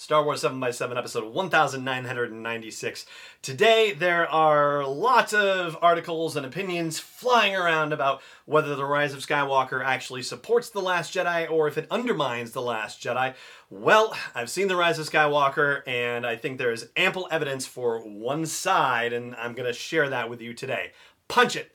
Star Wars 7x7, episode 1996. Today, there are lots of articles and opinions flying around about whether The Rise of Skywalker actually supports The Last Jedi or if it undermines The Last Jedi. Well, I've seen The Rise of Skywalker, and I think there is ample evidence for one side, and I'm going to share that with you today. Punch it!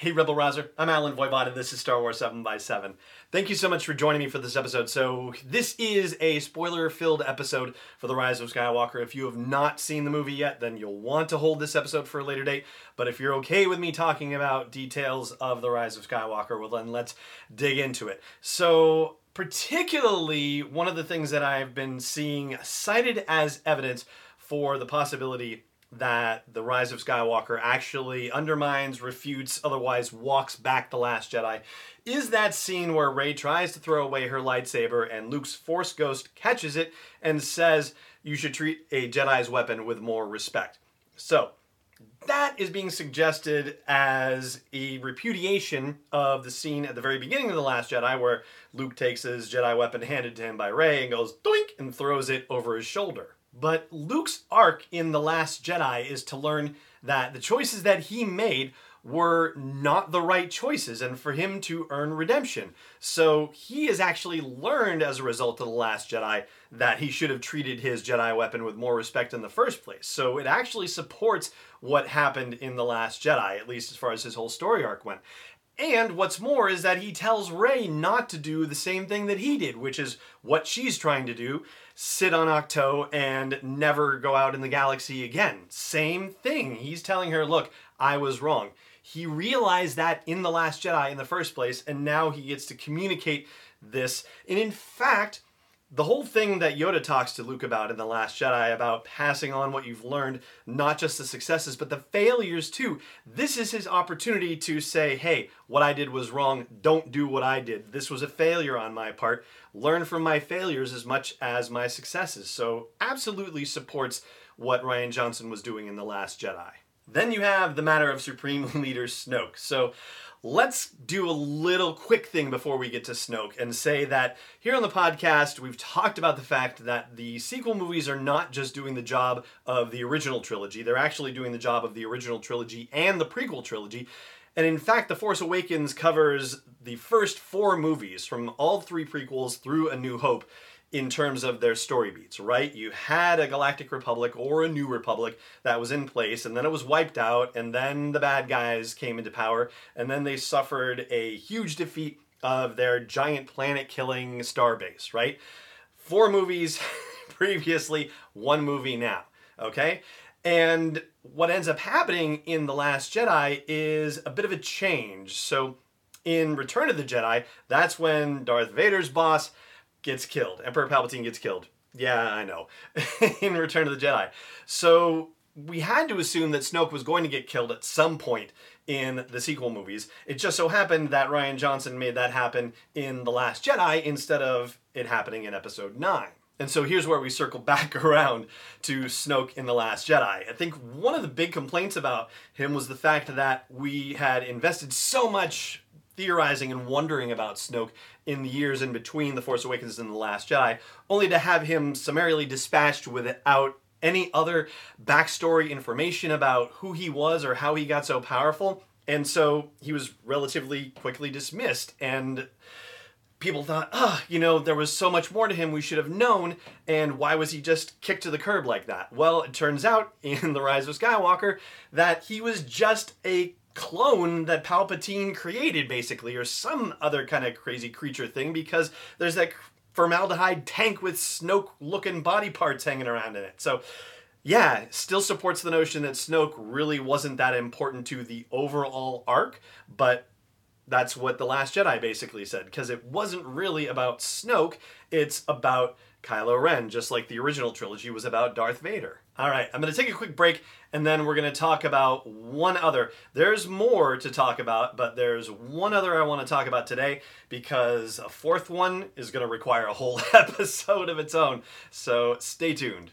Hey, Rebel Rouser. I'm Allen Voivod, and this is Star Wars 7 by 7 Thank you so much for joining me for this episode. So, this is a spoiler filled episode for The Rise of Skywalker. If you have not seen the movie yet, then you'll want to hold this episode for a later date. But if you're okay with me talking about details of The Rise of Skywalker, well, then let's dig into it. So, particularly, one of the things that I've been seeing cited as evidence for the possibility that the rise of Skywalker actually undermines, refutes, otherwise walks back the Last Jedi is that scene where Rey tries to throw away her lightsaber and Luke's Force Ghost catches it and says, You should treat a Jedi's weapon with more respect. So, that is being suggested as a repudiation of the scene at the very beginning of The Last Jedi where Luke takes his Jedi weapon handed to him by Rey and goes doink and throws it over his shoulder. But Luke's arc in The Last Jedi is to learn that the choices that he made were not the right choices and for him to earn redemption. So he has actually learned as a result of The Last Jedi that he should have treated his Jedi weapon with more respect in the first place. So it actually supports what happened in The Last Jedi, at least as far as his whole story arc went. And what's more is that he tells Rey not to do the same thing that he did, which is what she's trying to do sit on Ahch-To and never go out in the galaxy again. Same thing. He's telling her, look, I was wrong. He realized that in The Last Jedi in the first place, and now he gets to communicate this. And in fact, the whole thing that Yoda talks to Luke about in The Last Jedi about passing on what you've learned, not just the successes, but the failures too. This is his opportunity to say, hey, what I did was wrong. Don't do what I did. This was a failure on my part. Learn from my failures as much as my successes. So, absolutely supports what Rian Johnson was doing in The Last Jedi. Then you have the matter of Supreme Leader Snoke. So, let's do a little quick thing before we get to Snoke and say that here on the podcast, we've talked about the fact that the sequel movies are not just doing the job of the original trilogy, they're actually doing the job of the original trilogy and the prequel trilogy. And in fact, The Force Awakens covers the first four movies from all three prequels through A New Hope in terms of their story beats, right? You had a Galactic Republic or a New Republic that was in place, and then it was wiped out, and then the bad guys came into power, and then they suffered a huge defeat of their giant planet killing starbase, right? Four movies previously, one movie now, okay? And what ends up happening in The Last Jedi is a bit of a change. So, in Return of the Jedi, that's when Darth Vader's boss gets killed. Emperor Palpatine gets killed. Yeah, I know. in Return of the Jedi. So we had to assume that Snoke was going to get killed at some point in the sequel movies. It just so happened that Rian Johnson made that happen in The Last Jedi instead of it happening in episode 9. And so here's where we circle back around to Snoke in The Last Jedi. I think one of the big complaints about him was the fact that we had invested so much theorizing and wondering about Snoke in the years in between The Force Awakens and The Last Jedi, only to have him summarily dispatched without any other backstory information about who he was or how he got so powerful. And so he was relatively quickly dismissed. And people thought, ah, oh, you know, there was so much more to him we should have known, and why was he just kicked to the curb like that? Well, it turns out in The Rise of Skywalker that he was just a clone that Palpatine created, basically, or some other kind of crazy creature thing, because there's that formaldehyde tank with Snoke looking body parts hanging around in it. So yeah, still supports the notion that Snoke really wasn't that important to the overall arc, but that's what The Last Jedi basically said, because it wasn't really about Snoke, it's about Kylo Ren, just like the original trilogy was about Darth Vader. All right, I'm going to take a quick break and then we're going to talk about one other. There's more to talk about, but there's one other I want to talk about today because a fourth one is going to require a whole episode of its own. So stay tuned.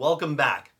Welcome back.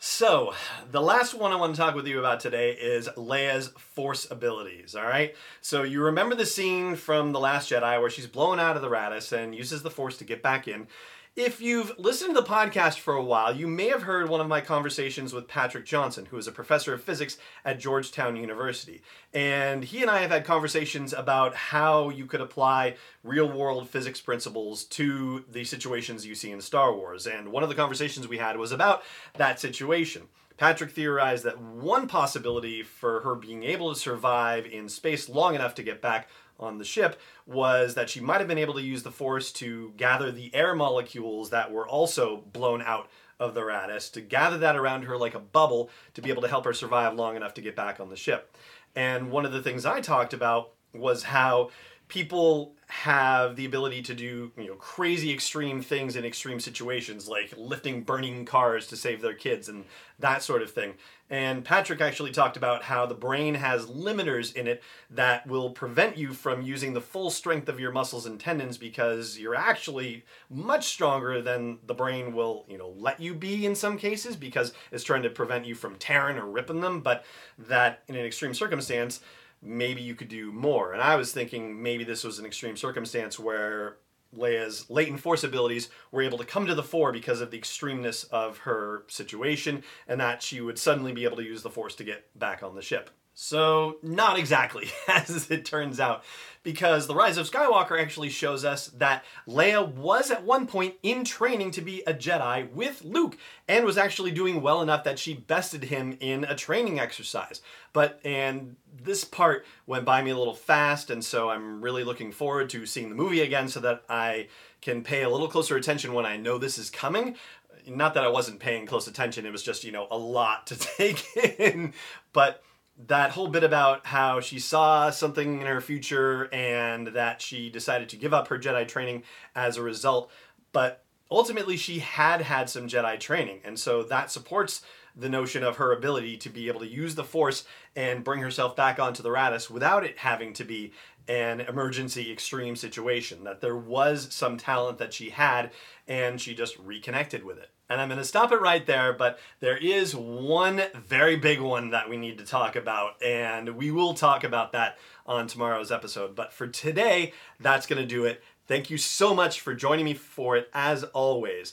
So, the last one I want to talk with you about today is Leia's force abilities, all right? So, you remember the scene from The Last Jedi where she's blown out of the Raddus and uses the force to get back in. If you've listened to the podcast for a while, you may have heard one of my conversations with Patrick Johnson, who is a professor of physics at Georgetown University. And he and I have had conversations about how you could apply real world physics principles to the situations you see in Star Wars. And one of the conversations we had was about that situation. Patrick theorized that one possibility for her being able to survive in space long enough to get back on the ship was that she might have been able to use the force to gather the air molecules that were also blown out of the Raddus, to gather that around her like a bubble to be able to help her survive long enough to get back on the ship. And one of the things I talked about was how people have the ability to do you know crazy extreme things in extreme situations like lifting burning cars to save their kids and that sort of thing. And patrick actually talked about how the brain has limiters in it that will prevent you from using the full strength of your muscles and tendons because you're actually much stronger than the brain will you know let you be in some cases because it's trying to prevent you from tearing or ripping them. But that in an extreme circumstance maybe you could do more. And I was thinking maybe this was an extreme circumstance where Leia's latent force abilities were able to come to the fore because of the extremeness of her situation, and that she would suddenly be able to use the force to get back on the ship. So, not exactly, as it turns out because The Rise of Skywalker actually shows us that Leia was at one point in training to be a Jedi with Luke and was actually doing well enough that she bested him in a training exercise. But, and this part went by me a little fast, and so I'm really looking forward to seeing the movie again so that I can pay a little closer attention when I know this is coming not that I wasn't paying close attention, it was just, you know, a lot to take in. But that whole bit about how she saw something in her future and that she decided to give up her Jedi training as a result. But ultimately, she had had some Jedi training. And so that supports the notion of her ability to be able to use the Force and bring herself back onto the Raddus without it having to be an emergency extreme situation. That there was some talent that she had and she just reconnected with it. And I'm going to stop it right there, but there is one very big one that we need to talk about, and we will talk about that on tomorrow's episode. But for today, that's going to do it. Thank you so much for joining me for it, as always,